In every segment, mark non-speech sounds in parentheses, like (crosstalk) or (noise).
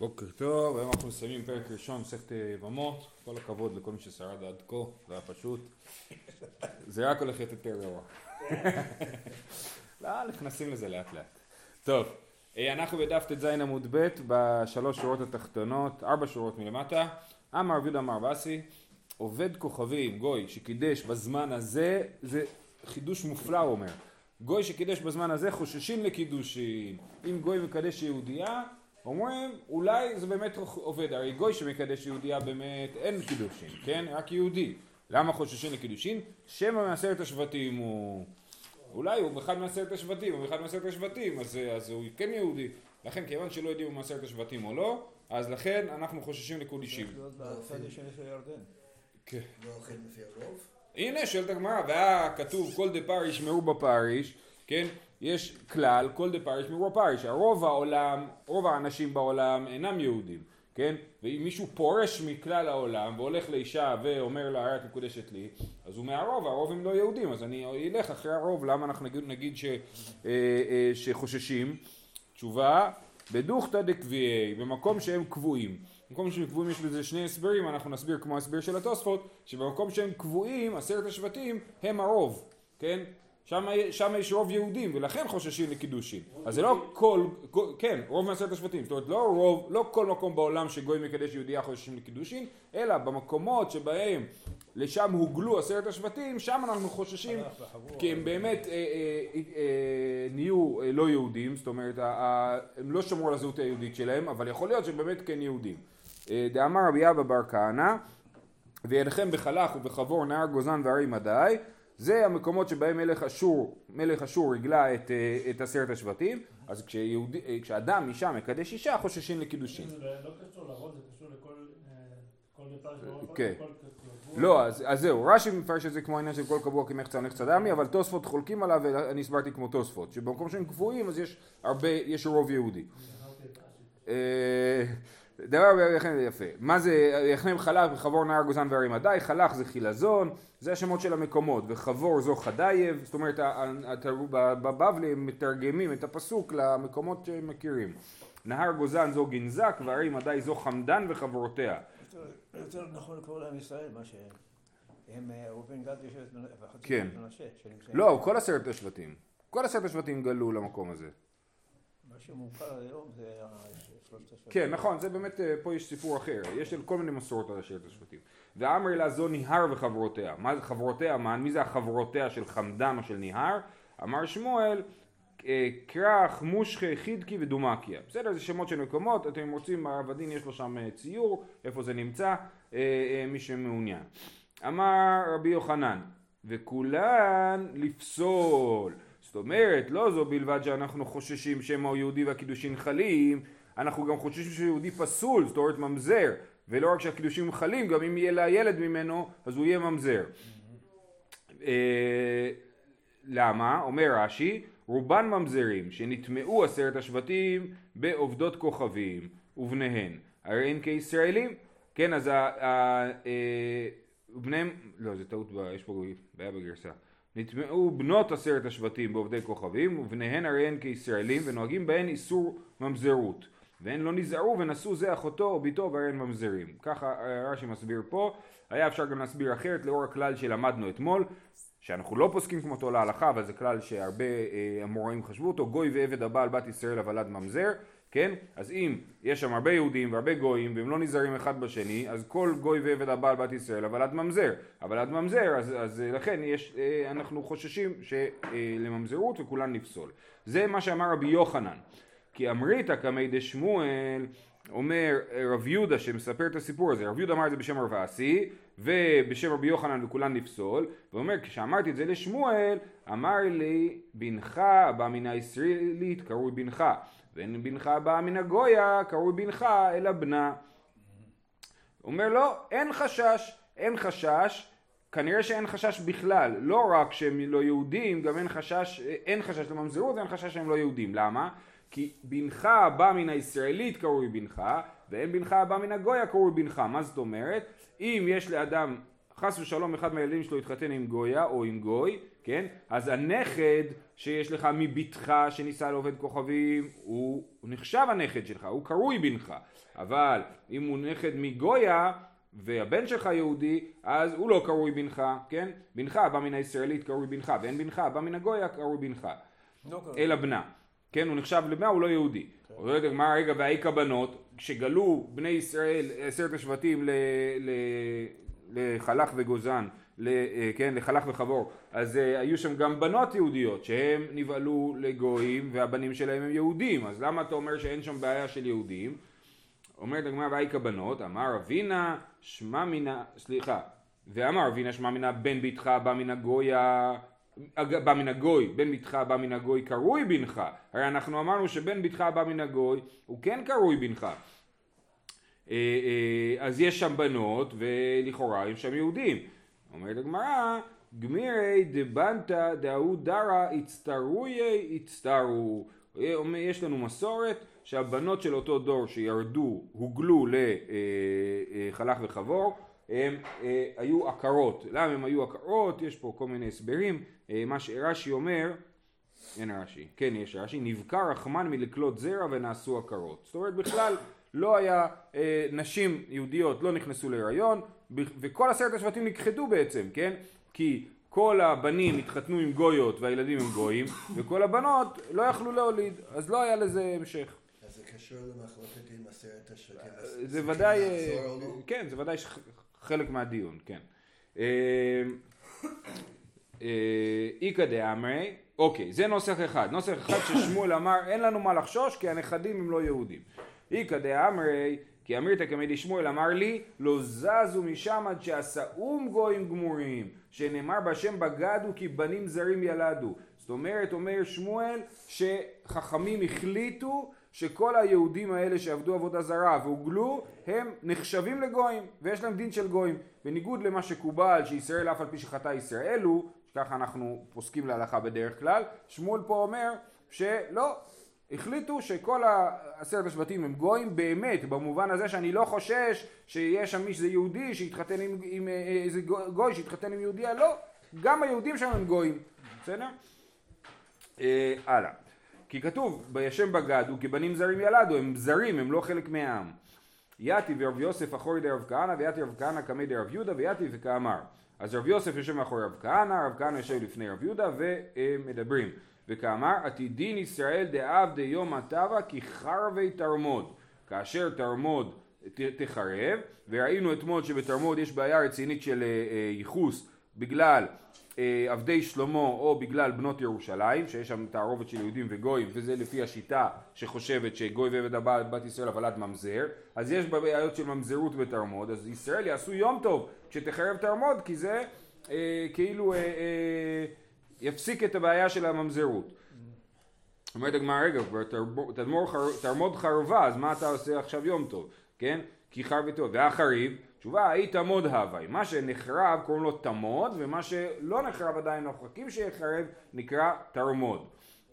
בוקר טוב, היום אנחנו מסיימים פרק ראשון, מסכת יבמות, כל הכבוד לכל מי ששרד עד כה, זה היה פשוט. זה רק הולך להיות יותר גרוע. (laughs) לא, נכנסים לזה לאט לאט. טוב, אה, אנחנו בדף ט"ז עמוד ב' בשלוש שורות התחתונות, ארבע שורות מלמטה. אמר רבי אמר באסי, עובד כוכבים, גוי, שקידש בזמן הזה, זה חידוש מופלא הוא אומר. גוי שקידש בזמן הזה חוששים לקידושים. אם גוי מקדש יהודייה, אומרים אולי זה באמת עובד, הרי גוי שמקדש יהודייה באמת אין קידושין, כן? רק יהודי. למה חוששים לקידושין? שמא מעשרת השבטים הוא... אולי הוא אחד מעשרת השבטים, הוא אחד מעשרת השבטים, אז, אז הוא כן יהודי. לכן כיוון שלא יודעים אם הוא מעשרת השבטים או לא, אז לכן אנחנו חוששים לקידושין. כן. לא? הנה שואלת הגמרא, והיה כתוב כל דה פריש מרו בפריש, כן? יש כלל, כל דה פריש מרו בפריש, הרוב העולם, רוב האנשים בעולם אינם יהודים, כן? ואם מישהו פורש מכלל העולם והולך לאישה ואומר לה הרי את מקודשת לי, אז הוא מהרוב, הרוב הם לא יהודים, אז אני אלך אחרי הרוב, למה אנחנו נגיד, נגיד ש, אה, אה, שחוששים? תשובה, בדוכתא דקביעי, במקום שהם קבועים. במקום שהם קבועים יש בזה שני הסברים, אנחנו נסביר כמו ההסבר של התוספות, שבמקום שהם קבועים, עשרת השבטים הם הרוב, כן? שם, שם יש רוב יהודים ולכן חוששים לקידושין. אז זה לא כל, כל, כן, רוב מעשרת השבטים. זאת אומרת, לא רוב, לא כל מקום בעולם שגוי מקדש יהודייה חוששים לקידושין, אלא במקומות שבהם לשם הוגלו עשרת השבטים, שם אנחנו חוששים, כי הם באמת אה, אה, אה, נהיו אה, לא יהודים, זאת אומרת, הם לא שמרו על הזהות היהודית שלהם, אבל יכול להיות שהם באמת כן יהודים. אה, דאמר רבי אבא בר כהנא, וידכם בחלך ובחבור נהר גוזן והרי מדי, זה המקומות שבהם מלך אשור, מלך אשור הגלה את, אה, את עשרת השבטים, אז כשיהודי, אה, כשאדם, אישה, מקדש אישה, חוששים לקידושין. זה לא קשור לרוב, זה קשור לכל... כל דבר כן. לא, אז, אז זהו, רש"י מפרש את זה כמו העניין של כל קבוע כמחצה או נחצה דמי, אבל תוספות חולקים עליו ואני הסברתי כמו תוספות, שבמקום שהם קבועים אז יש הרבה, יש רוב יהודי. דבר ביחנם זה יפה. מה זה יחנם חלך וחבור נהר גוזן והרי מדי? חלך זה חילזון, זה השמות של המקומות, וחבור זו חדייב, זאת אומרת בבבלי הם מתרגמים את הפסוק למקומות שהם מכירים. נהר גוזן זו גנזק והרי מדי זו חמדן וחברותיה. יותר נכון לקרוא להם ישראל, מה שהם ראובן גד וחצי כן. מנשה. לא, כל עשרת השבטים. כל עשרת השבטים גלו למקום הזה. מה שמוכר היום זה כן, נכון, זה באמת, אה, פה יש סיפור אחר. יש כל מיני מסורות על עשרת השבטים. ואמר לה זו ניהר וחברותיה. מה זה חברותיה? מי זה החברותיה של חמדן או של ניהר? אמר שמואל, אה, כרך, מושכה, חידקי ודומקיה. בסדר, זה שמות של מקומות, אתם רוצים, הרב הדין יש לו שם אה, ציור, איפה זה נמצא, מי שמעוניין. אמר רבי יוחנן, וכולן לפסול. זאת אומרת, לא זו בלבד שאנחנו חוששים שמא הוא יהודי והקידושין חלים, אנחנו גם חוששים שהוא יהודי פסול, זאת אומרת ממזר, ולא רק שהקידושים חלים, גם אם יהיה לה ילד ממנו, אז הוא יהיה ממזר. אה, למה? אומר רש"י, רובן ממזרים שנטמעו עשרת השבטים בעובדות כוכבים ובניהן, הרי הן כישראלים, כן אז אה, בניהם, לא זה טעות, יש פה בעיה בגרסה, נטמעו בנות עשרת השבטים בעובדי כוכבים ובניהן הרי הן כישראלים ונוהגים בהן איסור ממזרות והן לא נזהרו ונשאו זה אחותו או ביתו והרי הן ממזרים ככה רש"י מסביר פה היה אפשר גם להסביר אחרת לאור הכלל שלמדנו אתמול שאנחנו לא פוסקים כמותו להלכה אבל זה כלל שהרבה אה, אמוראים חשבו אותו גוי ועבד הבעל בת ישראל הוולד ממזר כן? אז אם יש שם הרבה יהודים והרבה גויים והם לא נזהרים אחד בשני, אז כל גוי ועבד הבעל בת ישראל עד ממזר. עד ממזר, אז, אז לכן יש, אה, אנחנו חוששים לממזרות וכולן נפסול. זה מה שאמר רבי יוחנן. כי אמריתא קמי דשמואל אומר רב יהודה שמספר את הסיפור הזה, רב יהודה אמר את זה בשם רב אסי ובשם רבי יוחנן וכולן נפסול, ואומר כשאמרתי את זה לשמואל אמר לי בנך הבא מן הישראלית קרוי בנך ואין בנך באה מן הגויה, קרוי בנך אלא בנה. אומר לא, אין חשש, אין חשש, כנראה שאין חשש בכלל, לא רק שהם לא יהודים, גם אין חשש, אין חשש לממזרות ואין חשש שהם לא יהודים, למה? כי בנך בא מן הישראלית קרוי בנך, ואין בנך בא מן הגויה קרוי בנך, מה זאת אומרת? אם יש לאדם, חס ושלום אחד מהילדים שלו התחתן עם גויה או עם גוי, כן? אז הנכד שיש לך מבתך שנישא לעובד כוכבים, הוא, הוא נחשב הנכד שלך, הוא קרוי בנך, אבל אם הוא נכד מגויה והבן שלך יהודי, אז הוא לא קרוי בנך, כן? בנך בא מן הישראלית קרוי בנך, ואין בנך בא מן הגויה קרוי בנך, לא. אלא בנה, כן? הוא נחשב לבנה, הוא לא יהודי. אומרת הגמרא, רגע, והאיכה בנות, כשגלו בני ישראל, עשרת השבטים ל- ל- לחלך וגוזן, ל- אה, כן, לחלך וחבור, אז אה, היו שם גם בנות יהודיות שהם נבהלו לגויים והבנים שלהם הם יהודים, אז למה אתה אומר שאין שם בעיה של יהודים? אומרת הגמרא ואיכה בנות, אמר אבינה שמע מינה, סליחה, ואמר אבינה שמע מינה בן ביתך בא מן הגויה, בא מן הגוי, בן ביתך בא מן הגוי קרוי בנך, הרי אנחנו אמרנו שבן ביתך בא מן הגוי, הוא כן קרוי בנך. אה, אה, אז יש שם בנות ולכאורה יש שם יהודים. אומרת הגמרא, גמירי דבנתא דאו דרא הצטרויי הצטרו. אה, יש לנו מסורת שהבנות של אותו דור שירדו, הוגלו לחלך וחבור, הם היו עקרות. למה הם היו עקרות? יש פה כל מיני הסברים. אה, מה שרש"י אומר, אין רש"י, כן יש רש"י, נבקע רחמן מלקלוט זרע ונעשו עקרות. זאת אומרת בכלל לא היה, אה, נשים יהודיות לא נכנסו להיריון וכל עשרת השבטים נכחדו בעצם, כן? כי כל הבנים התחתנו עם גויות והילדים הם גויים וכל הבנות לא יכלו להוליד, אז לא היה לזה המשך. אז זה קשור למחלוקת עם עשרת השבטים. אז זה ודאי, אה, לא? כן, זה ודאי חלק מהדיון, כן. אה, איכא דאמרי, אוקיי, זה נוסח אחד. נוסח אחד ששמואל אמר, אין לנו מה לחשוש כי הנכדים הם לא יהודים. איכא דאמרי, כי אמירתא כמדי שמואל אמר לי, לא זזו משם עד שעשאום גויים גמורים, שנאמר בשם בגדו כי בנים זרים ילדו. זאת אומרת, אומר שמואל, שחכמים החליטו שכל היהודים האלה שעבדו עבודה זרה והוגלו, הם נחשבים לגויים, ויש להם דין של גויים. בניגוד למה שקובל, שישראל אף על פי שחטא ישראל הוא, שככה אנחנו פוסקים להלכה בדרך כלל, שמואל פה אומר שלא, החליטו שכל עשרת השבטים הם גויים באמת, במובן הזה שאני לא חושש שיש שם מישהו יהודי שיתחתן עם, עם אה, איזה גוי שיתחתן עם יהודייה, לא, גם היהודים שם הם גויים, בסדר? אה, הלאה. כי כתוב, בישם בגד וכבנים זרים ילדו, הם זרים, הם לא חלק מהעם. יתי ורב יוסף אחורי דרב כהנא ויתי רב כהנא קמי דרב יהודה ויתי וכאמר. אז רב יוסף יושב מאחורי רב כהנא, רב כהנא יושב לפני רב יהודה והם מדברים. וכאמר עתידין ישראל דאב דיום הטבה כי חרבי תרמוד. כאשר תרמוד תחרב, וראינו אתמול שבתרמוד יש בעיה רצינית של אה, אה, ייחוס בגלל אה, עבדי שלמה או בגלל בנות ירושלים, שיש שם תערובת של יהודים וגויים, וזה לפי השיטה שחושבת שגוי ועבד הבא בת ישראל הבלת ממזר, אז יש בעיות של ממזרות בתרמוד, אז ישראל יעשו יום טוב כשתחרב תרמוד, כי זה אה, כאילו אה, אה, יפסיק את הבעיה של הממזרות. אומרת הגמרא, רגע, תרמוד חרבה, אז מה אתה עושה עכשיו יום טוב, כן? כי חרבתו, והחריב, תשובה, היית תמוד הווי. מה שנחרב קוראים לו תמוד, ומה שלא נחרב עדיין, מחכים שיחרב, נקרא תרמוד.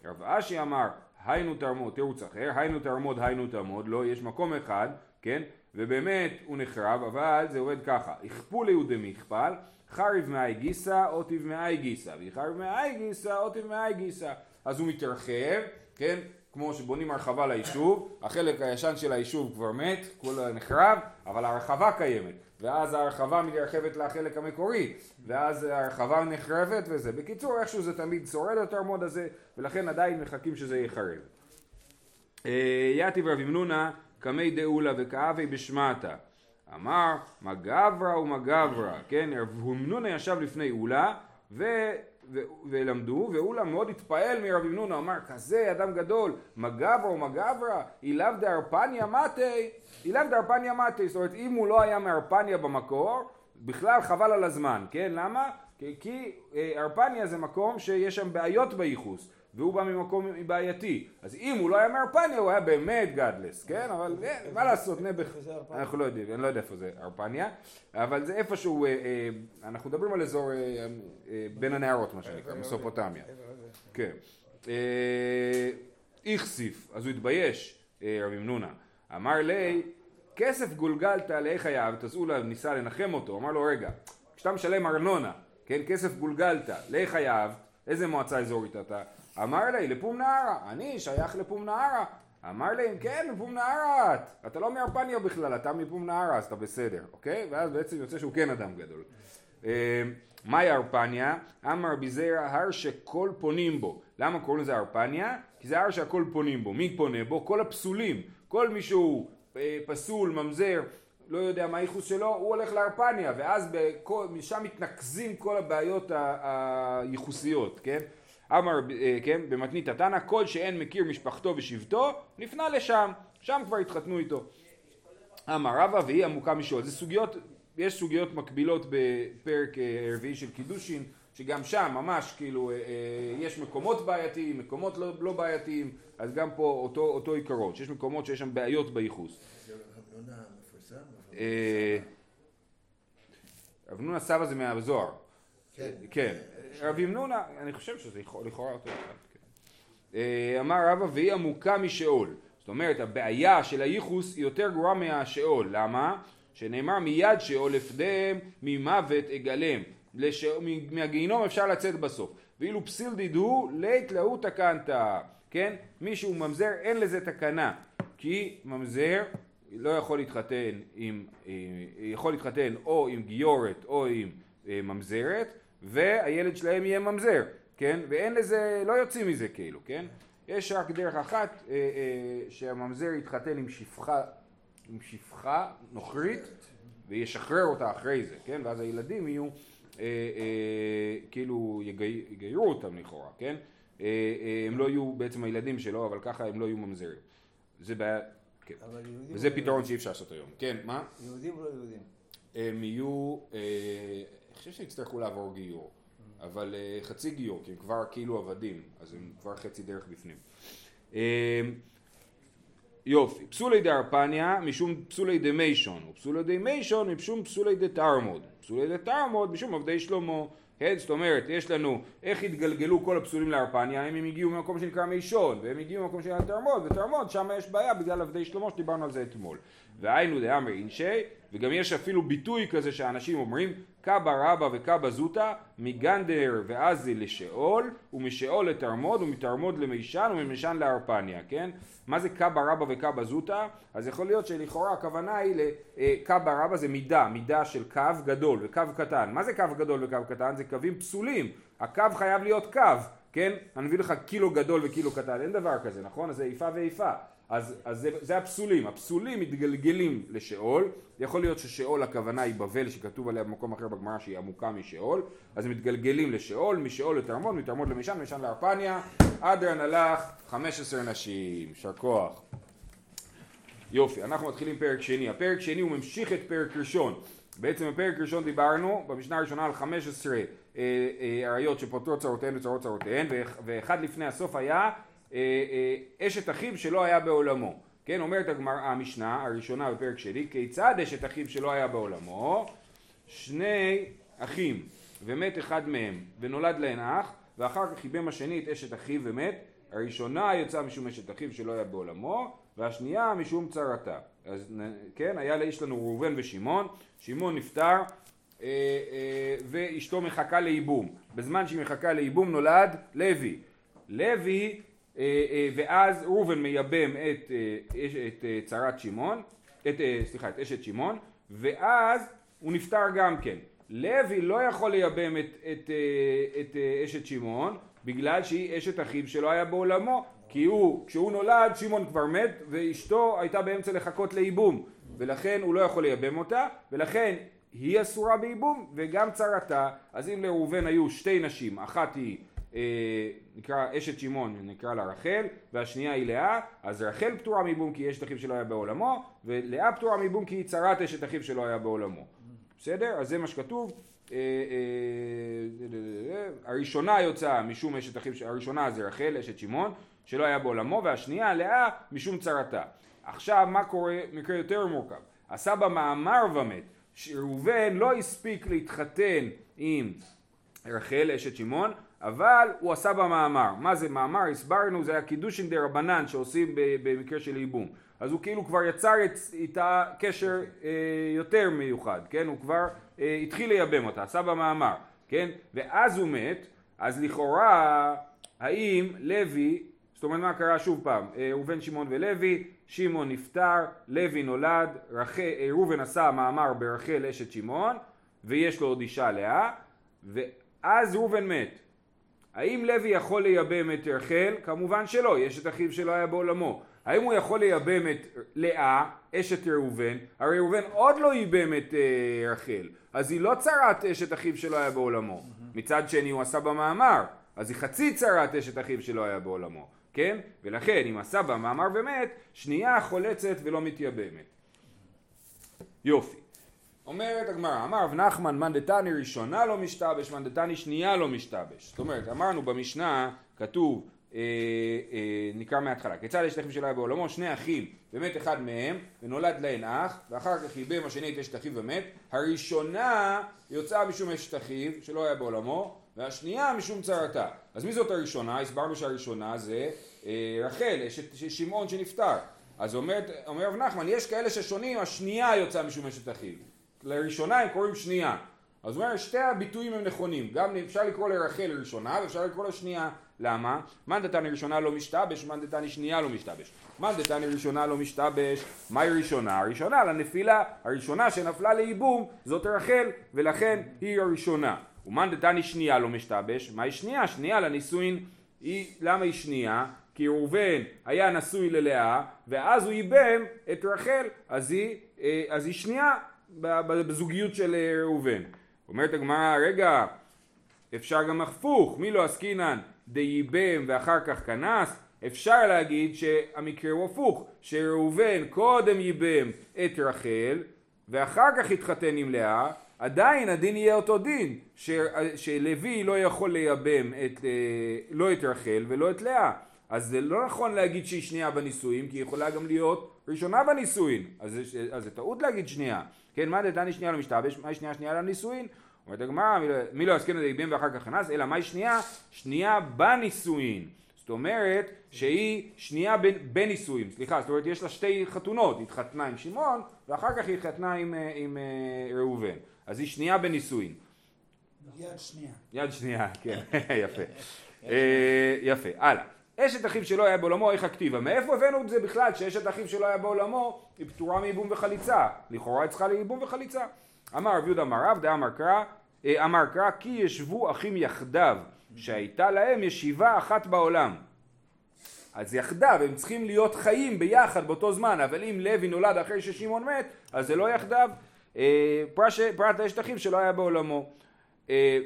רב אשי אמר, היינו תרמוד, תירוץ אחר, היינו תרמוד, היינו תמוד, לא, יש מקום אחד, כן? ובאמת הוא נחרב, אבל זה עובד ככה, יכפו ליהודי מכפל, חריב מאי גיסא, אותיב מאי גיסא, וחריב מאי גיסא, אותיב מאי גיסא. אז הוא מתרחב, כן? כמו שבונים הרחבה ליישוב, החלק הישן של היישוב כבר מת, כולו נחרב, אבל ההרחבה קיימת, ואז ההרחבה מתרחבת לחלק המקורי, ואז ההרחבה נחרבת וזה. בקיצור, איכשהו זה תמיד שורד התרמוד הזה, ולכן עדיין מחכים שזה ייחרב. אה, יתיב רבי מנונה קמי דאולה וכאבי בשמטה. אמר מגברה ומגברה, כן, רב מנונה ישב לפני אולה ו... ו... ולמדו, ואולה מאוד התפעל מרבי מנונה, אמר כזה אדם גדול, מגברה ומגברה, אילאו דארפניה מתי, אילאו דארפניה מתי, זאת אומרת אם הוא לא היה מארפניה במקור, בכלל חבל על הזמן, כן, למה? כי, כי אה, ארפניה זה מקום שיש שם בעיות בייחוס, והוא בא ממקום בעייתי, אז אם הוא לא היה מארפניה הוא היה באמת גדלס, כן, אבל אה, מה לעשות, נעבך? אנחנו לא יודעים, אני לא יודע איפה זה ארפניה, אבל זה איפשהו, אה, אה, אנחנו מדברים על אזור אה, אה, בין הנהרות מה שנקרא, מסופוטמיה. כן. אה, איכסיף, אז הוא התבייש, אה, רבי מנונה. אמר לי, כסף גולגלת עלי חייו, תזעו לה, ניסה לנחם אותו, אמר לו, רגע, כשאתה משלם ארנונה, כן, כסף גולגלת, לי חייב, איזה מועצה אזורית אתה? אמר לי לפום נהרה, אני שייך לפום נהרה. אמר להם כן מפום נהרה את, אתה לא מארפניה בכלל, אתה מפום נהרה אז אתה בסדר, אוקיי? ואז בעצם יוצא שהוא כן אדם גדול. אה, מהי ארפניה? אמר ביזרע הר שכל פונים בו. למה קוראים לזה ארפניה? כי זה הר שהכל פונים בו. מי פונה בו? כל הפסולים. כל מי שהוא אה, פסול, ממזר, לא יודע מה הייחוס שלו, הוא הולך לארפניה, ואז משם מתנקזים כל הבעיות הייחוסיות, כן? אמר, אה, כן, במתנית התנא, כל שאין מכיר משפחתו ושבטו, נפנה לשם, שם כבר התחתנו איתו. אמר רבא והיא עמוקה משאול. זה סוגיות, יש סוגיות מקבילות בפרק אה, רביעי של קידושין, שגם שם ממש כאילו אה, יש מקומות בעייתיים, מקומות לא, לא בעייתיים, אז גם פה אותו, אותו עיקרון, שיש מקומות שיש שם בעיות בייחוס. רב נונה המפורסם? רב אה, רב נונה סבא זה מהזוהר. כן. כן. רבי מנונה, אני חושב שזה לכאורה אותו אחד. כן. אה, אמר רבא והיא עמוקה משאול. זאת אומרת הבעיה של הייחוס היא יותר גרועה מהשאול. למה? שנאמר מיד שאול אפדם ממוות אגלם. מהגיהינום אפשר לצאת בסוף. ואילו פסיל דידו לית להו תקנת. כן? מישהו ממזר אין לזה תקנה. כי ממזר לא יכול להתחתן עם, אה, יכול להתחתן או עם גיורת או עם אה, ממזרת והילד שלהם יהיה ממזר, כן? ואין לזה, לא יוצאים מזה כאילו, כן? יש רק דרך אחת אה, אה, שהממזר יתחתן עם שפחה, עם שפחה נוכרית וישחרר אותה אחרי זה, כן? ואז הילדים יהיו, אה, אה, כאילו יגי, יגיירו אותם לכאורה, כן? אה, אה, הם לא יהיו בעצם הילדים שלו, אבל ככה הם לא יהיו ממזרים. זה בעיה, כן. וזה או- פתרון שאי אפשר לעשות היום. כן, מה? יהודים או לא יהודים? הם יהיו, אה, חושב שיצטרכו לעבור גיור, אבל אה, חצי גיור, כי הם כבר כאילו עבדים, אז הם כבר חצי דרך בפנים. אה, יופי, פסולי דארפניה משום פסולי דמיישון, ופסולי דמיישון משום פסולי דתרמוד, פסולי דתרמוד משום עבדי שלמה. כן, זאת אומרת, יש לנו איך התגלגלו כל הפסולים לארפניה, אם הם הגיעו ממקום שנקרא מישון, והם הגיעו ממקום שנקרא תרמוד, ותרמוד, שם יש בעיה בגלל עבדי שלמה שדיברנו על זה אתמול. והיינו דאמר אינשי, וגם יש אפילו ביטוי כזה שאנשים אומרים, קבא רבא וקבא זוטא, מגנדר ועזי לשאול, ומשאול לתרמוד, ומתרמוד למישן, וממישן לארפניה, כן? מה זה קבא רבא וקבא זוטא? אז יכול להיות שלכאורה הכוונה היא לקבא רבא זה מידה, מידה של קו גדול וקו קטן. מה זה קו גדול וקו קטן? זה קווים פסולים. הקו חייב להיות קו, כן? אני מביא לך קילו גדול וקילו קטן, אין דבר כזה, נכון? אז זה איפה ואיפה. אז, אז זה, זה הפסולים, הפסולים מתגלגלים לשאול, יכול להיות ששאול הכוונה היא בבל שכתוב עליה במקום אחר בגמרא שהיא עמוקה משאול, אז הם מתגלגלים לשאול, משאול לתרמוד, מתרמוד למישן, מישן לארפניה, אדרן הלך 15 נשים, יישר כוח. יופי, אנחנו מתחילים פרק שני, הפרק שני הוא ממשיך את פרק ראשון, בעצם בפרק ראשון דיברנו במשנה הראשונה על 15 אה, אה, אריות שפותרות צרותיהן וצרות צרותיהן ואח- ואחד לפני הסוף היה אה, אה, אשת אחיו שלא היה בעולמו. כן, אומרת המשנה הראשונה בפרק שני, כיצד אשת אחיו שלא היה בעולמו? שני אחים, ומת אחד מהם, ונולד להן אח, ואחר כך חיבם השני את אשת אחיו ומת. הראשונה יצאה משום אשת אחיו שלא היה בעולמו, והשנייה משום צרתה. אז כן, היה לה, יש לנו ראובן ושמעון, שמעון נפטר, אה, אה, ואשתו מחכה לייבום. בזמן שהיא מחכה לייבום נולד לוי. לוי, אה, אה, ואז ראובן מייבם את, אה, את אה, צרת שמעון, את, אה, סליחה, את אשת שמעון, ואז הוא נפטר גם כן. לוי לא יכול לייבם את, את, אה, את אה, אשת שמעון בגלל שהיא אשת אחיו שלא היה בעולמו כי הוא, כשהוא נולד שמעון כבר מת ואשתו הייתה באמצע לחכות לייבום ולכן הוא לא יכול לייבם אותה ולכן היא אסורה בייבום וגם צרתה אז אם לראובן היו שתי נשים אחת היא אה, נקרא אשת שמעון נקרא לה רחל והשנייה היא לאה אז רחל פטורה מייבום כי אשת אחיו שלא היה בעולמו ולאה פטורה מייבום כי היא צרת אשת אחיו שלא היה בעולמו בסדר? אז זה מה שכתוב. אה, אה, הראשונה יוצאה משום אשת אחיו, הראשונה זה רחל, אשת שמעון, שלא היה בעולמו, והשנייה לאה משום צרתה. עכשיו מה קורה, מקרה יותר מורכב. הסבא מאמר ומת, שראובן לא הספיק להתחתן עם רחל אשת שמעון, אבל הוא עשה במאמר. מה זה מאמר? הסברנו, זה היה קידושין דה רבנן שעושים במקרה של ייבום. אז הוא כאילו כבר יצר איתה קשר אה, יותר מיוחד, כן? הוא כבר אה, התחיל לייבם אותה, עשה במאמר, כן? ואז הוא מת, אז לכאורה האם לוי, זאת אומרת מה קרה שוב פעם, אה, ראובן שמעון ולוי, שמעון נפטר, לוי נולד, רחל, אה, ראובן עשה מאמר ברחל אשת שמעון, ויש לו עוד אישה לאה, ואז ראובן מת. האם לוי יכול לייבם את רחל? כמובן שלא, יש את אחיו שלא היה בעולמו. האם הוא יכול לייבם את לאה, אשת ראובן? הרי ראובן עוד לא ייבם את אה, רחל, אז היא לא צרת אשת אחיו שלא היה בעולמו. מצד שני הוא עשה במאמר, אז היא חצי צרת אשת אחיו שלא היה בעולמו, כן? ולכן אם עשה במאמר ומת, שנייה חולצת ולא מתייבמת. יופי. אומרת הגמרא, אמר רב נחמן מאן דתני ראשונה לא משתבש, מאן דתני שנייה לא משתבש. זאת אומרת, אמרנו במשנה, כתוב, אה, אה, נקרא מההתחלה, כיצד יש שלא היה בעולמו, שני אחים, ומת אחד מהם, ונולד להן אח, ואחר כך ייבם השני את אשת אחיו ומת, הראשונה יוצאה משום אשת אחיו, שלא היה בעולמו, והשנייה משום צרתה. אז מי זאת הראשונה? הסברנו שהראשונה זה אה, רחל, אשת שמעון שנפטר. אז אומר רב נחמן, יש כאלה ששונים, השנייה יוצאה משום אשת אחיו. לראשונה הם קוראים שנייה. אז הוא אומר, שתי הביטויים הם נכונים. גם אפשר לקרוא לרחל ראשונה ואפשר לקרוא לה שנייה. למה? מאן דתני ראשונה לא משתבש, מאן דתני שנייה לא משתבש. מאן דתני ראשונה לא משתבש, מהי ראשונה? הראשונה לנפילה, הראשונה שנפלה לייבום זאת רחל, ולכן היא הראשונה. ומאן דתני שנייה לא משתבש, מהי שנייה? שנייה לנישואין, היא, למה היא שנייה? כי ראובן היה נשוי ללאה, ואז הוא ייבם את רחל, אז היא, אה, אז היא שנייה בזוגיות של אה, ראובן. אומרת הגמרא, רגע, אפשר גם הפוך, מי לא עסקינן דייבם ואחר כך כנס? אפשר להגיד שהמקרה הוא הפוך, שראובן קודם ייבם את רחל ואחר כך התחתן עם לאה, עדיין הדין יהיה אותו דין, ש, שלוי לא יכול לייבם את, אה, לא את רחל ולא את לאה. אז זה לא נכון להגיד שהיא שנייה בנישואין, כי היא יכולה גם להיות ראשונה בנישואין. אז, אז זה טעות להגיד שנייה. כן, מה דתני שנייה למשתבש, מהי שנייה שנייה לנישואין? אומרת הגמרא, מי לא יסכן את היבים ואחר כך נכנס, אלא מהי שנייה? שנייה בנישואין. זאת אומרת שהיא שנייה בנישואין, סליחה, זאת אומרת יש לה שתי חתונות, היא התחתנה עם שמעון ואחר כך היא התחתנה עם, אה, עם, עם אה, ראובן, אז היא שנייה בנישואין. יד שנייה. יד שנייה, כן, (laughs) יפה. (laughs) אה, יפה, הלאה. אשת אחיו שלא היה בעולמו, איך הכתיבה? מאיפה הבאנו את זה בכלל, שאשת אחיו שלא היה בעולמו, היא פטורה מייבום וחליצה? לכאורה היא צריכה לייבום וחליצה. אמר רב יהודה אמר רב, דאמר קרא, אה, אמר קרא, כי ישבו אחים יחדיו, שהייתה להם ישיבה אחת בעולם. אז יחדיו, הם צריכים להיות חיים ביחד באותו זמן, אבל אם לוי נולד אחרי ששמעון מת, אז זה לא יחדיו. אה, פרט לאשת אחיו שלא היה בעולמו. אה,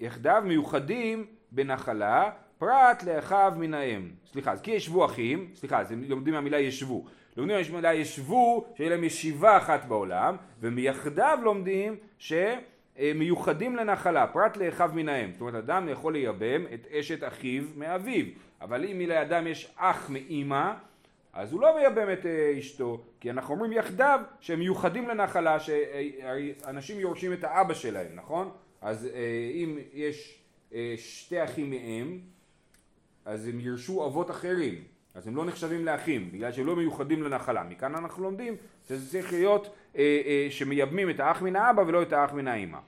יחדיו מיוחדים בנחלה, פרט לאחיו מן האם. סליחה, אז כי ישבו אחים, סליחה, אז הם לומדים מהמילה ישבו. לומדים מהמילה ישבו, שיהיה להם ישיבה אחת בעולם, ומיחדיו לומדים שמיוחדים לנחלה, פרט לאחיו מן האם. זאת אומרת, אדם יכול לייבם את אשת אחיו מאביו, אבל אם לאדם יש אח מאימא, אז הוא לא מייבם את אה, אשתו, כי אנחנו אומרים יחדיו שהם מיוחדים לנחלה, שאנשים יורשים את האבא שלהם, נכון? אז אה, אם יש אה, שתי אחים מאם, אז הם ירשו אבות אחרים, אז הם לא נחשבים לאחים, בגלל שהם לא מיוחדים לנחלה. מכאן אנחנו לומדים שזה צריך להיות אה, אה, שמייבמים את האח מן האבא ולא את האח מן האמא.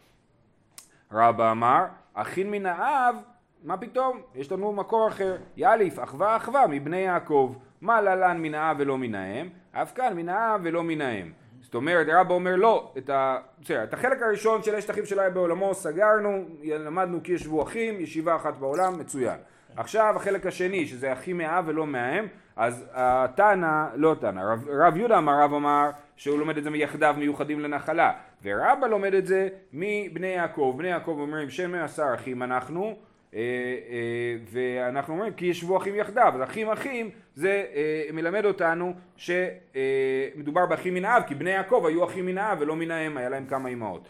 רבא אמר, אחין מן האב, מה פתאום? יש לנו מקור אחר. יאליף, אחווה אחווה מבני יעקב. מה ללן מן האב ולא מן האם? אף כאן מן האב ולא מן האם. זאת אומרת, רבא אומר לא, את, ה... בסדר, את החלק הראשון של אשת אחיו שלא היה בעולמו סגרנו, למדנו כי ישבו אחים, ישיבה אחת בעולם, מצוין. עכשיו החלק השני, שזה הכי מאב ולא מהאם, אז התנא, לא תנא, רב, רב יהודה אמר, רב אמר שהוא לומד את זה מיחדיו מיוחדים לנחלה, ורבא לומד את זה מבני יעקב, בני יעקב אומרים שמא עשר אחים אנחנו, אה, אה, ואנחנו אומרים כי ישבו אחים יחדיו, אז אחים אחים זה אה, מלמד אותנו שמדובר באחים מן האב, כי בני יעקב היו אחים מן האב ולא מן האם, היה להם כמה אמהות.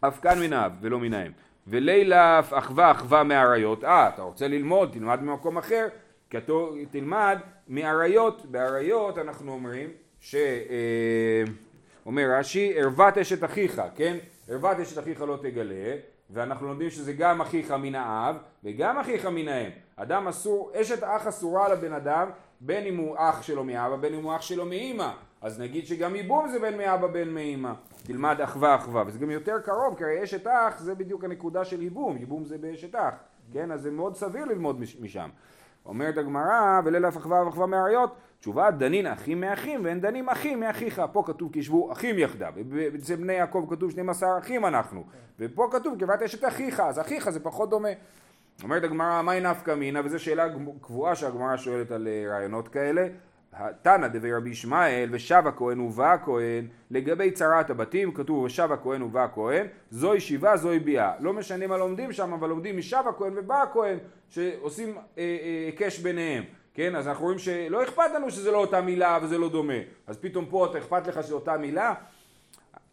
אף כאן מן האב ולא מן האם. ולילף אחווה אחווה מאריות. אה, אתה רוצה ללמוד, תלמד ממקום אחר, תלמד מאריות. באריות אנחנו אומרים, ש... אה, רש"י, ערוות אשת אחיך, כן? ערוות אשת אחיך לא תגלה, ואנחנו לומדים שזה גם אחיך מן האב וגם אחיך מן האם. אדם אסור, אשת אח אסורה לבן אדם בין אם הוא אח שלו מאבא, בין אם הוא אח שלו מאימא. אז נגיד שגם ייבום זה בין מאבא בין מאימא. תלמד אחווה אחווה, וזה גם יותר קרוב, כי הרי אשת אח זה בדיוק הנקודה של ייבום, ייבום זה באשת אח, כן? אז זה מאוד סביר ללמוד מש- משם. אומרת הגמרא, וליל אף אחווה ואחווה מאריות, תשובה דנין אחים מאחים ואין דנים אחים מאחיך. פה כתוב כי ישבו אחים יחדיו, אצל בני יעקב כתוב 12 אחים אנחנו, ופה כתוב כבת אשת אחיך, אז אחיך זה פחות דומה. אומרת הגמרא, מהי נפקא מינה, וזו שאלה קבועה שהגמרא שואלת על אה, רעיונות כאלה. תנא דבי רבי ישמעאל ושב הכהן ובא הכהן לגבי צרת הבתים כתוב ושב הכהן ובא הכהן זוהי שיבה זוהי ביאה לא משנה מה לומדים שם אבל לומדים משב הכהן ובא הכהן שעושים אה, אה, היקש ביניהם כן? אז אנחנו רואים שלא אכפת לנו שזה לא אותה מילה וזה לא דומה. אז פתאום פה אתה אכפת לך שזו אותה מילה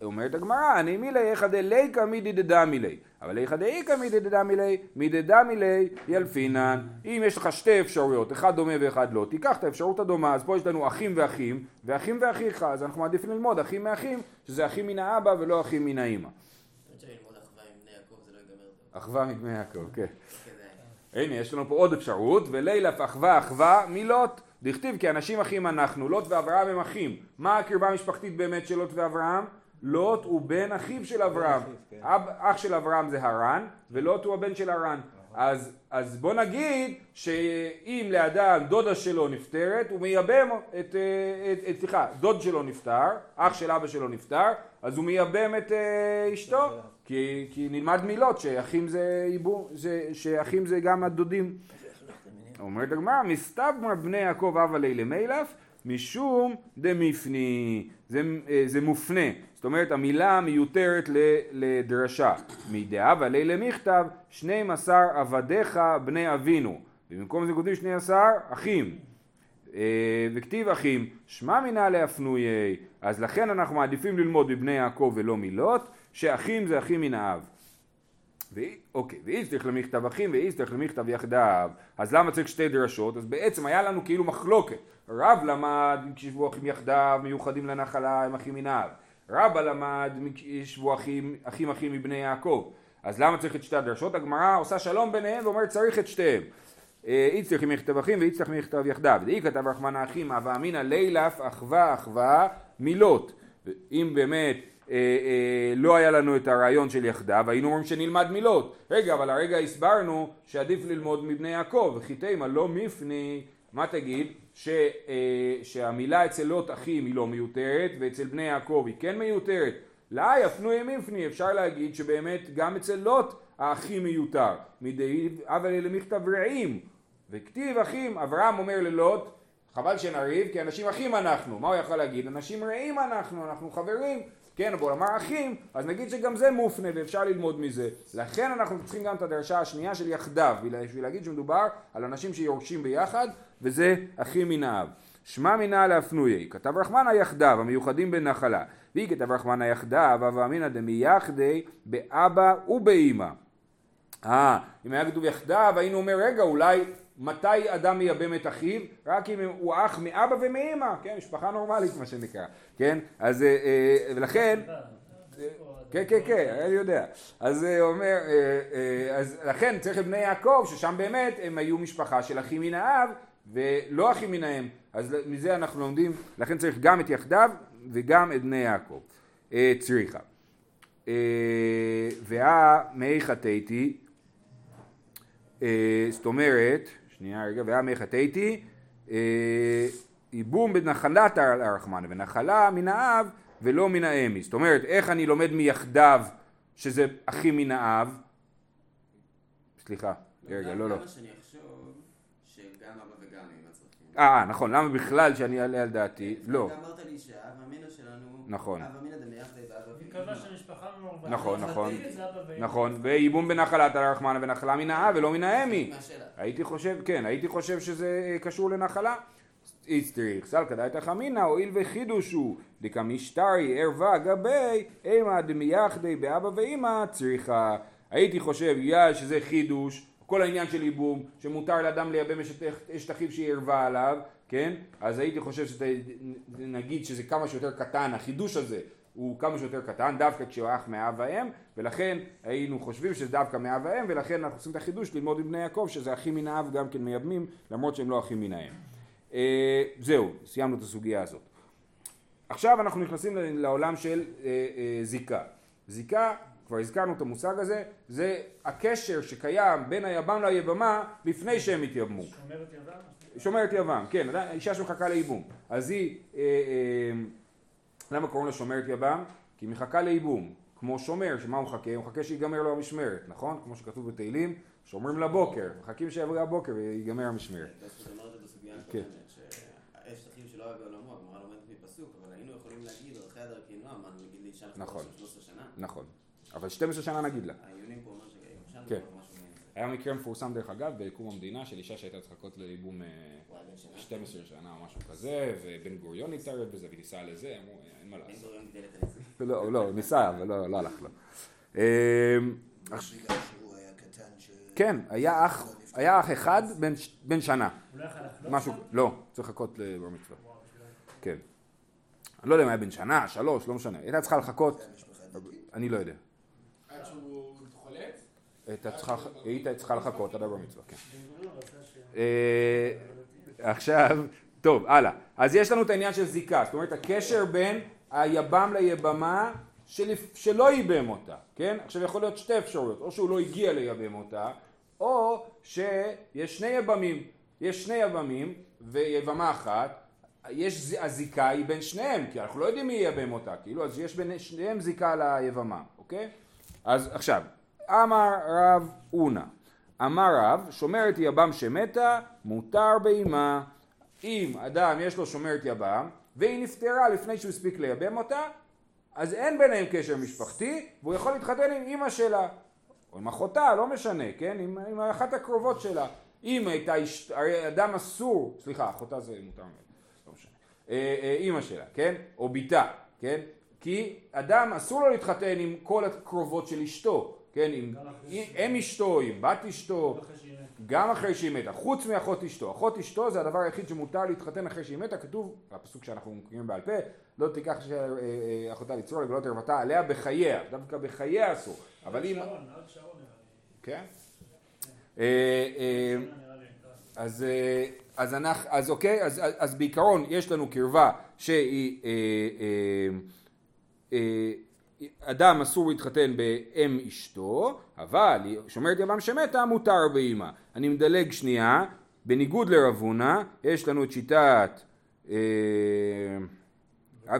אומרת הגמרא, אני מילי איכא דליקא מידי דדמילי, אבל איכא דאיכא מידי דדמילי, מידי דמילי ילפינן. אם יש לך שתי אפשרויות, אחד דומה ואחד לא, תיקח את האפשרות הדומה, אז פה יש לנו אחים ואחים, ואחים ואחיך, אז אנחנו מעדיפים ללמוד אחים מאחים, שזה אחים מן האבא ולא אחים מן ללמוד אחווה עם בני יעקב, זה לא מבני יעקב, כן. כדאי. הנה, יש לנו פה עוד אפשרות, ולילף אחווה אחווה מלוט. דכתיב כי אנשים אחים אנחנו, לוט ואברהם הם אחים. מה הקרבה המשפחתית באמת של לוט ואברהם? לוט הוא בן אחיו של אברהם. כן. אח של אברהם זה הרן, ולוט הוא הבן של הרן. אז, אז בוא נגיד שאם לאדם דודה שלו נפטרת, הוא מייבם את, אה, את, את, סליחה, דוד שלו נפטר, אח של אבא שלו נפטר, אז הוא מייבם את אה, אשתו, כי, כי נלמד מילות שאחים זה זה, שאחים זה גם הדודים. אומרת הגמרא, מסתבר בני יעקב אבא לי למילף, משום דמיפני. זה, אה, זה מופנה. זאת אומרת, המילה מיותרת לדרשה. מדאבה לי למכתב, 12 עבדיך בני אבינו. ובמקום זה כותבים 12 אחים. אה, וכתיב אחים, שמע מינא להפנויי. אז לכן אנחנו מעדיפים ללמוד מבני יעקב ולא מלוט, שאחים זה אחים מן האב. ו... אוקיי, ואיסטריך למכתב אחים ואיסטריך למכתב יחדיו. אז למה צריך שתי דרשות? אז בעצם היה לנו כאילו מחלוקת. רב למד כשישבו אחים יחדיו מיוחדים לנחלה הם אחים מן האב. רבא למד כשישבו אחים אחים אחים מבני יעקב. אז למה צריך את שתי הדרשות? הגמרא עושה שלום ביניהם ואומרת צריך את שתיהם. איצטריך מכתב אחים ואיצטריך מכתב יחדיו. דאי כתב רחמן האחים הווה אמינא לילף אחווה אחווה מילות. אם באמת אה, אה, לא היה לנו את הרעיון של יחדיו, היינו אומרים שנלמד מילות. רגע, אבל הרגע הסברנו שעדיף ללמוד מבני יעקב, וכי תימא לא מפני, מה תגיד? ש, אה, שהמילה אצל לוט אחים היא לא מיותרת, ואצל בני יעקב היא כן מיותרת. לא יפנו ימיפני, אפשר להגיד שבאמת גם אצל לוט האחים מיותר. מדי אבל למכתב רעים, וכתיב אחים, אברהם אומר ללוט, חבל שנריב, כי אנשים אחים אנחנו. מה הוא יכול להגיד? אנשים רעים אנחנו, אנחנו חברים. כן, אמר אחים, אז נגיד שגם זה מופנה ואפשר ללמוד מזה. לכן אנחנו צריכים גם את הדרשה השנייה של יחדיו, בשביל להגיד שמדובר על אנשים שיורשים ביחד, וזה אחים מן האב. שמע מינא להפנויי, כתב רחמנא יחדיו, המיוחדים בנחלה. והיא כתב רחמנא יחדיו, הווה אמינא דמייחדי באבא ובאמא. אה, אם היה כתוב יחדיו, היינו אומר, רגע, אולי מתי אדם מייבם את אחיו? רק אם הוא אח מאבא ומאמא, כן, משפחה נורמלית מה שנקרא, כן? אז, אה, אה, ולכן, כן, כן, כן, אני יודע. אז הוא אומר, אה, אה, אז לכן צריך את בני יעקב, ששם באמת הם היו משפחה של אחים מן האב, ולא אחים מן האם. אז מזה אנחנו לומדים, לכן צריך גם את יחדיו וגם את בני יעקב. אה, צריכה. אה, והא מי חטאתי, אה, זאת אומרת, שנייה רגע, מי חטאתי, אה, ייבום בנחלת הרחמן, ונחלה מן האב ולא מן האמי. זאת אומרת, איך אני לומד מיחדיו שזה אחי מן האב? סליחה, רגע, לא, לא. למה שאני אחשוב שגם אבא וגם אמא צריכים? אה, נכון, למה בכלל שאני אעלה על דעתי? לא. אתה אמרת לי שהאב אמינא שלנו, נכון. נכון, נכון. נכון, וייבום בנחלת הרחמן ונחלה מן האב ולא מן האמי. הייתי חושב, כן, הייתי חושב שזה אה, קשור לנחלה. איסטריך, סלקא דייתא חמינא, הואיל וחידוש הוא, דקמשטרי ערווה גבי, אימא דמייחדי באבא ואימא צריכה. הייתי חושב, יא שזה חידוש, כל העניין של ייבום, שמותר לאדם לייבם אשת אשת אחיו שהיא ערווה עליו, כן? אז הייתי חושב שנגיד שזה כמה שיותר קטן, החידוש הזה הוא כמה שיותר קטן, דווקא כשהוא אח מאב ואם, ולכן היינו חושבים שזה דווקא מאב ואם, ולכן אנחנו עושים את החידוש ללמוד עם בני יעקב, שזה אחים מן האב גם כן מייבמים, למרות שהם לא אחים מן האם. אה, זהו, סיימנו את הסוגיה הזאת. עכשיו אנחנו נכנסים לעולם של אה, אה, זיקה. זיקה, כבר הזכרנו את המושג הזה, זה הקשר שקיים בין היבם ליבמה לפני שהם התייבמו. שומרת יבם? שומרת יבם, כן, אישה שמחכה לייבום. אז היא, אה, אה, למה קוראים לה שומרת יבם? כי היא מחכה לייבום. כמו שומר, שמה הוא מחכה? הוא מחכה שיגמר לו המשמרת, נכון? כמו שכתוב בתהילים, שומרים לבוקר, מחכים שיבוא הבוקר ויגמר המשמרת. כן. הקודמת, שהאשת אחיו שלא היה בעולמו, הגמרא לומדת מפסוק, אבל היינו יכולים להגיד, דרכיה דרכי נועם, מה נגיד לאישה לחכות נכון. עכשיו 13 שנה? נכון. אבל 12 שנה נגיד לה. העיונים פה אומר שגם כן. היה מקרה מפורסם דרך אגב בקום המדינה של אישה שהייתה צריכה לחכות לייבום אה, וואי, בן שנה. 12 שנה או משהו כזה, ובן גוריון התערב בזה וניסה לזה, אמרו אין מה לעשות. גורם גידל את הנשיא. לא, לא, ניסה, אבל לא לא הלך לו. אה. כן, היה אח, היה אח אחד בן שנה, הוא לא יכול לחלוף? משהו? לא, צריך לחכות לבר מצווה, כן. אני לא יודע אם היה בן שנה, שלוש, לא משנה, הייתה צריכה לחכות. אני לא יודע. הייתה צריכה, לחכות עד הבר מצווה, כן. אה, עכשיו, טוב, הלאה. אז יש לנו את העניין של זיקה, זאת אומרת הקשר בין היבם ליבמה של, שלא ייבם אותה, כן? עכשיו יכול להיות שתי אפשרויות, או שהוא לא הגיע לייבם אותה, או שיש שני יבמים, יש שני יבמים ויבמה אחת, יש, הזיקה היא בין שניהם, כי אנחנו לא יודעים מי ייבם אותה, כאילו, אז יש בין שניהם זיקה ליבמה, אוקיי? אז עכשיו, אמר רב אונה, אמר רב, שומרת יבם שמתה, מותר באימה. אם אדם יש לו שומרת יבם, והיא נפטרה לפני שהוא הספיק לייבם אותה, אז אין ביניהם קשר משפחתי, והוא יכול להתחתן עם אימא שלה, או עם אחותה, לא משנה, כן? עם, עם אחת הקרובות שלה. אם הייתה, אשת- הרי אדם אסור, סליחה, אחותה זה מותר ממנו, לא משנה. אה, אה, אימא שלה, כן? או בתה, כן? כי אדם אסור לו להתחתן עם כל הקרובות של אשתו, כן? עם גם אחרי עם- אם אשתו, עם בת אשתו. גם אחרי שהיא מתה, חוץ מאחות אשתו. אחות אשתו זה הדבר היחיד שמותר להתחתן אחרי שהיא מתה, כתוב, הפסוק שאנחנו מכירים בעל פה, לא תיקח אה, אה, אחותה לצרור לגלות ערוותה עליה בחייה, דווקא בחייה אסור. אבל אם... כן? אז, אז, אנחנו, אז אוקיי, אז, אז, אז בעיקרון יש לנו קרבה שהיא, אה, אה, אה, אדם אסור להתחתן באם אשתו, אבל היא שומרת יבם שמתה, מותר באימה. אני מדלג שנייה, בניגוד לרב הונא, יש לנו את שיטת, אה,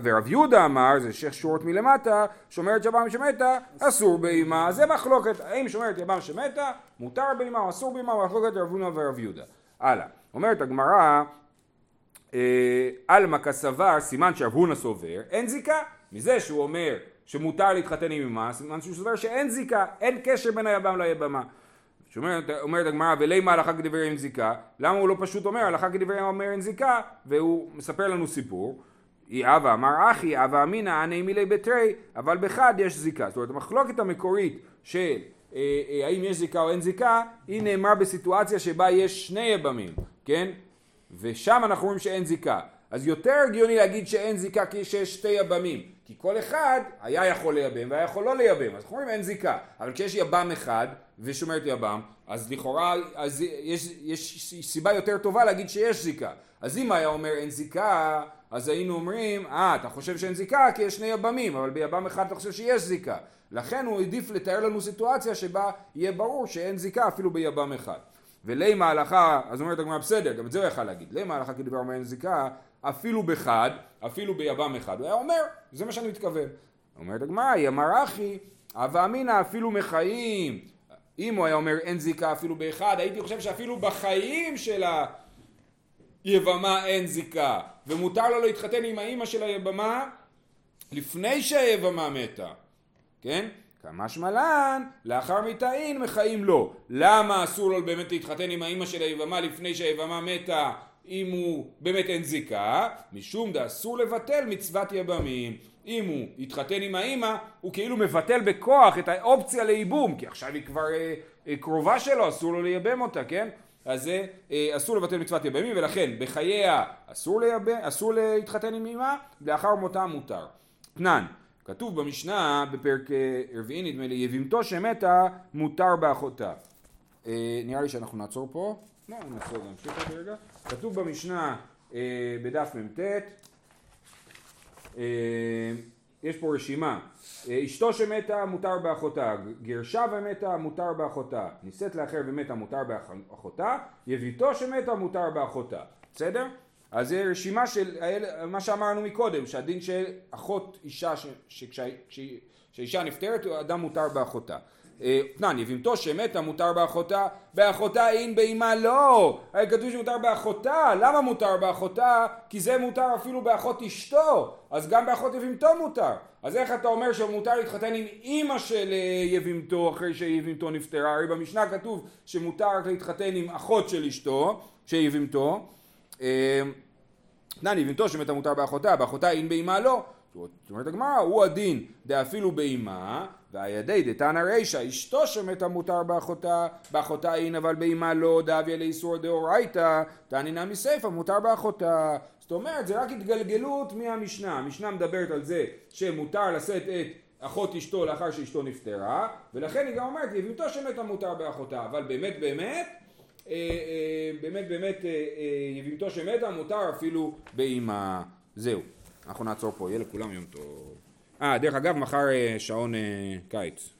ורב יהודה אמר, זה שש שורות מלמטה, שומרת יבם שמתה, אסור באימה. זה מחלוקת, האם שומרת יבם שמתה, מותר באימה או אסור באימה, מחלוקת רב הונא ורב יהודה. הלאה. אומרת הגמרא, אה, עלמא כסבר, סימן שרב הונא סובר, אין זיקה. מזה שהוא אומר שמותר להתחתן עם אמה, סימן שהוא סובר שאין זיקה, אין קשר בין היבם ליבמה. שאומרת אומרת הגמרא, ולימה הלכה כדברי אין זיקה, למה הוא לא פשוט אומר הלכה כדברי אומר אין זיקה, והוא מספר לנו סיפור. היא אבא אמר אחי, אבא אמינא עני מילי בתרי, אבל בחד יש זיקה. זאת אומרת, המחלוקת המקורית של אה, אה, האם יש זיקה או אין זיקה, היא נאמר בסיטואציה שבה יש שני יבמים, כן? ושם אנחנו רואים שאין זיקה. אז יותר הגיוני להגיד שאין זיקה כי שיש שתי יבמים. כי כל אחד היה יכול לייבם והיה יכול לא לייבם. אז אנחנו אומרים אין זיקה. אבל כשיש יבם אחד ושומרת יבם, אז לכאורה אז יש, יש סיבה יותר טובה להגיד שיש זיקה. אז אם היה אומר אין זיקה, אז היינו אומרים, אה, אתה חושב שאין זיקה כי יש שני יבמים, אבל ביבם אחד אתה חושב שיש זיקה. לכן הוא העדיף לתאר לנו סיטואציה שבה יהיה ברור שאין זיקה אפילו ביבם אחד. ולימה הלכה, אז אומרת הגמרא בסדר, גם את זה הוא יכל להגיד, לימה הלכה כדבר אומר אין זיקה, אפילו בחד, אפילו ביבם אחד, הוא היה אומר, זה מה שאני מתכוון. אומרת הגמרא, היא אמר אחי, הווה אמינא אפילו מחיים, אם הוא היה אומר אין זיקה אפילו באחד, הייתי חושב שאפילו בחיים של היבמה אין זיקה, ומותר לו להתחתן עם האימא של היבמה לפני שהיבמה מתה, כן? כמשמע לן, לאחר מיתאין מחיים לו. למה אסור לו באמת להתחתן עם האימא של היבמה לפני שהיבמה מתה אם הוא באמת אין זיקה? משום דאסור לבטל מצוות יבמים. אם הוא יתחתן עם האימא, הוא כאילו מבטל בכוח את האופציה לייבום, כי עכשיו היא כבר אה, אה, קרובה שלו, אסור לו לייבם אותה, כן? אז אה, אסור לבטל מצוות יבמים, ולכן בחייה אסור, לייבם, אסור להתחתן עם אמא, לאחר מותה מותר. תנן, כתוב במשנה בפרק אה, רביעי נדמה לי, יבימתו שמתה מותר באחותה. אה, נראה לי שאנחנו נעצור פה. לא, נעצור להמשיך עוד רגע. כתוב במשנה אה, בדף מ"ט, אה, יש פה רשימה, אה, אשתו שמתה מותר באחותה, גרשה ומתה מותר באחותה, נישאת לאחר ומתה מותר באחותה, יביתו שמתה מותר באחותה, בסדר? אז זה רשימה של מה שאמרנו מקודם, שהדין של אחות אישה, ש- שכשה- כשה- כשאישה נפטרת, אדם מותר באחותה. אה, תנן, יבימתו שמתה מותר באחותה, באחותה אין באמה לא. הרי כתוב שמותר באחותה, למה מותר באחותה? כי זה מותר אפילו באחות אשתו, אז גם באחות יבימתו מותר. אז איך אתה אומר שמותר להתחתן עם אימא של אה, יבימתו אחרי שיבימתו נפטרה? הרי במשנה כתוב שמותר להתחתן עם אחות של אשתו, של יבימתו. אה, תנן יבימתו שמתה מותר באחותה, באחותה אין באמה לא. זאת אומרת הגמרא, הוא הדין דאפילו באמה, והידי דתנא רישא, אשתו שמתה מותר באחותה, באחותה אין אבל באמה לא, דאביה לאיסור דאורייתא, תענינא מסיפא מותר באחותה. זאת אומרת, זה רק התגלגלות מהמשנה. המשנה מדברת על זה שמותר לשאת את אחות אשתו לאחר שאשתו נפטרה, ולכן היא גם אומרת, יבימתו שמתה מותר באחותה, אבל באמת באמת אה, אה, באמת באמת אה, אה, יבימתו שמתה מותר אפילו באמא. זהו. אנחנו נעצור פה, יהיה לכולם יום טוב. אה, דרך אגב, מחר אה, שעון אה, קיץ.